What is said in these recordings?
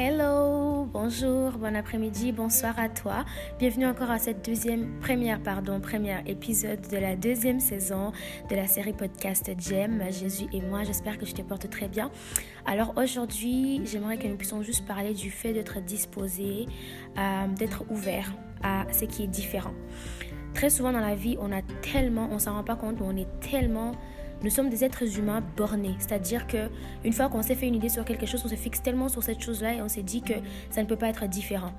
Hello, bonjour, bon après-midi, bonsoir à toi. Bienvenue encore à cette deuxième première pardon, première épisode de la deuxième saison de la série podcast Jem, Jésus et moi. J'espère que je te porte très bien. Alors aujourd'hui, j'aimerais que nous puissions juste parler du fait d'être disposé, euh, d'être ouvert à ce qui est différent. Très souvent dans la vie, on a tellement, on s'en rend pas compte, mais on est tellement nous sommes des êtres humains bornés, c'est-à-dire que une fois qu'on s'est fait une idée sur quelque chose, on se fixe tellement sur cette chose-là et on s'est dit que ça ne peut pas être différent.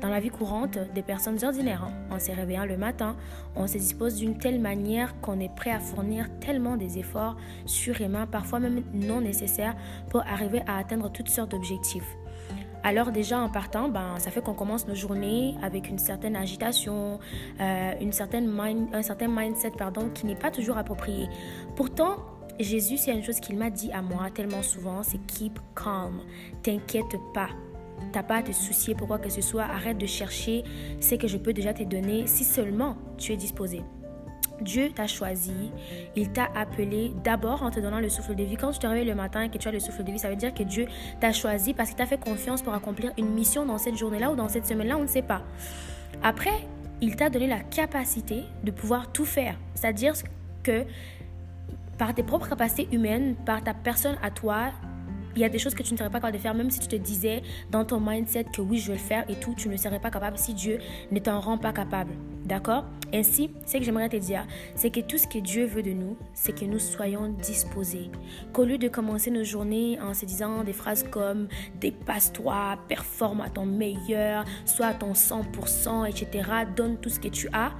Dans la vie courante, des personnes ordinaires, hein, on s'est réveillant le matin, on se dispose d'une telle manière qu'on est prêt à fournir tellement des efforts surément, parfois même non nécessaires, pour arriver à atteindre toutes sortes d'objectifs. Alors déjà en partant, ben, ça fait qu'on commence nos journées avec une certaine agitation, euh, une certaine un certain mindset pardon, qui n'est pas toujours approprié. Pourtant, Jésus, c'est une chose qu'il m'a dit à moi tellement souvent, c'est keep calm, t'inquiète pas. T'as pas à te soucier pour quoi que ce soit, arrête de chercher ce que je peux déjà te donner si seulement tu es disposé. Dieu t'a choisi, il t'a appelé d'abord en te donnant le souffle de vie. Quand tu te réveilles le matin et que tu as le souffle de vie, ça veut dire que Dieu t'a choisi parce qu'il t'a fait confiance pour accomplir une mission dans cette journée-là ou dans cette semaine-là, on ne sait pas. Après, il t'a donné la capacité de pouvoir tout faire. C'est-à-dire que par tes propres capacités humaines, par ta personne à toi, il y a des choses que tu ne serais pas capable de faire, même si tu te disais dans ton mindset que oui, je vais le faire et tout, tu ne serais pas capable si Dieu ne t'en rend pas capable. D'accord? Ainsi, ce que j'aimerais te dire, c'est que tout ce que Dieu veut de nous, c'est que nous soyons disposés. Qu'au lieu de commencer nos journées en se disant des phrases comme dépasse-toi, performe à ton meilleur, sois à ton 100%, etc., donne tout ce que tu as,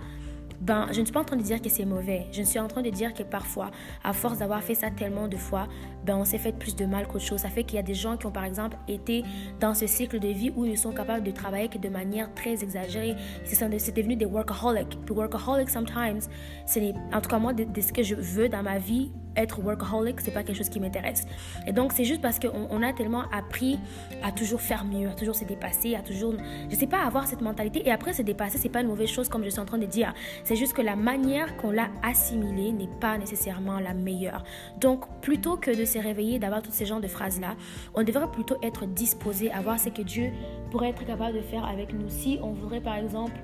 ben, je ne suis pas en train de dire que c'est mauvais. Je suis en train de dire que parfois, à force d'avoir fait ça tellement de fois, ben, on s'est fait plus de mal qu'autre chose. Ça fait qu'il y a des gens qui ont, par exemple, été dans ce cycle de vie où ils sont capables de travailler de manière très exagérée. C'est devenu des workaholics. Puis workaholics, sometimes, c'est en tout cas moi, de ce que je veux dans ma vie, être workaholic, c'est pas quelque chose qui m'intéresse. Et donc, c'est juste parce qu'on on a tellement appris à toujours faire mieux, à toujours se dépasser, à toujours, je sais pas, avoir cette mentalité. Et après, se dépasser, c'est pas une mauvaise chose, comme je suis en train de dire. C'est juste que la manière qu'on l'a assimilé n'est pas nécessairement la meilleure. Donc, plutôt que de se réveiller, d'avoir tous ces genres de phrases-là, on devrait plutôt être disposé à voir ce que Dieu pourrait être capable de faire avec nous. Si on voudrait, par exemple,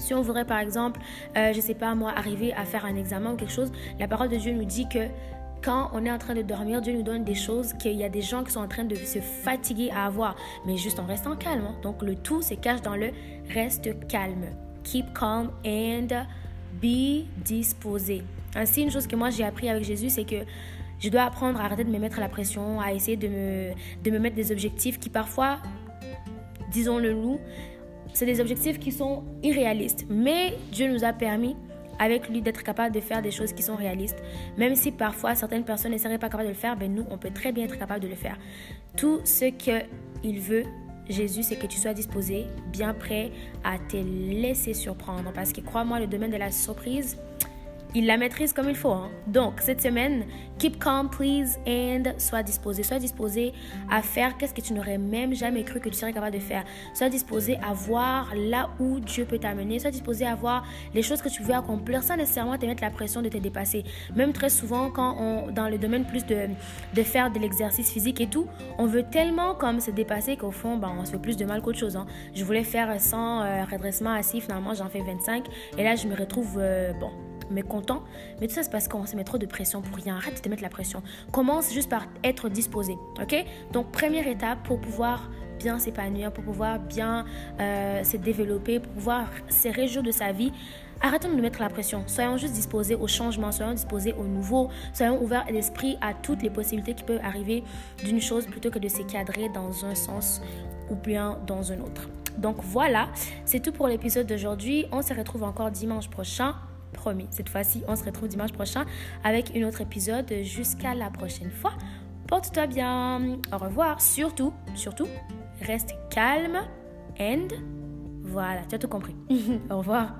si on voudrait par exemple, euh, je ne sais pas moi, arriver à faire un examen ou quelque chose, la parole de Dieu nous dit que quand on est en train de dormir, Dieu nous donne des choses qu'il y a des gens qui sont en train de se fatiguer à avoir, mais juste en restant calme. Hein. Donc le tout se cache dans le reste calme. Keep calm and be disposé. Ainsi, une chose que moi j'ai appris avec Jésus, c'est que je dois apprendre à arrêter de me mettre la pression, à essayer de me, de me mettre des objectifs qui parfois, disons-le nous, c'est des objectifs qui sont irréalistes. Mais Dieu nous a permis avec lui d'être capable de faire des choses qui sont réalistes. Même si parfois certaines personnes ne seraient pas capables de le faire, ben nous, on peut très bien être capable de le faire. Tout ce qu'il veut, Jésus, c'est que tu sois disposé, bien prêt à te laisser surprendre. Parce que crois-moi, le domaine de la surprise, il la maîtrise comme il faut. Hein. Donc, cette semaine, keep calm, please, and sois disposé. Sois disposé à faire qu'est-ce que tu n'aurais même jamais cru que tu serais capable de faire. Sois disposé à voir là où Dieu peut t'amener. Sois disposé à voir les choses que tu veux accomplir sans nécessairement te mettre la pression de te dépasser. Même très souvent, quand on, dans le domaine plus de, de faire de l'exercice physique et tout, on veut tellement comme se dépasser qu'au fond, ben, on se fait plus de mal qu'autre chose. Hein. Je voulais faire 100 euh, redressements assis, finalement j'en fais 25. Et là, je me retrouve, euh, bon, mais content. Mais tout ça, c'est parce qu'on se met trop de pression pour rien. Arrête de te mettre la pression. Commence juste par être disposé. OK? Donc, première étape pour pouvoir bien s'épanouir, pour pouvoir bien euh, se développer, pour pouvoir se réjouir de sa vie. Arrêtons de nous mettre la pression. Soyons juste disposés au changement, soyons disposés au nouveau, soyons ouverts d'esprit à toutes les possibilités qui peuvent arriver d'une chose plutôt que de se cadrer dans un sens ou bien dans un autre. Donc voilà, c'est tout pour l'épisode d'aujourd'hui. On se retrouve encore dimanche prochain Promis, cette fois-ci, on se retrouve dimanche prochain avec un autre épisode. Jusqu'à la prochaine fois. Porte-toi bien. Au revoir. Surtout, surtout, reste calme. And voilà, tu as tout compris. Au revoir.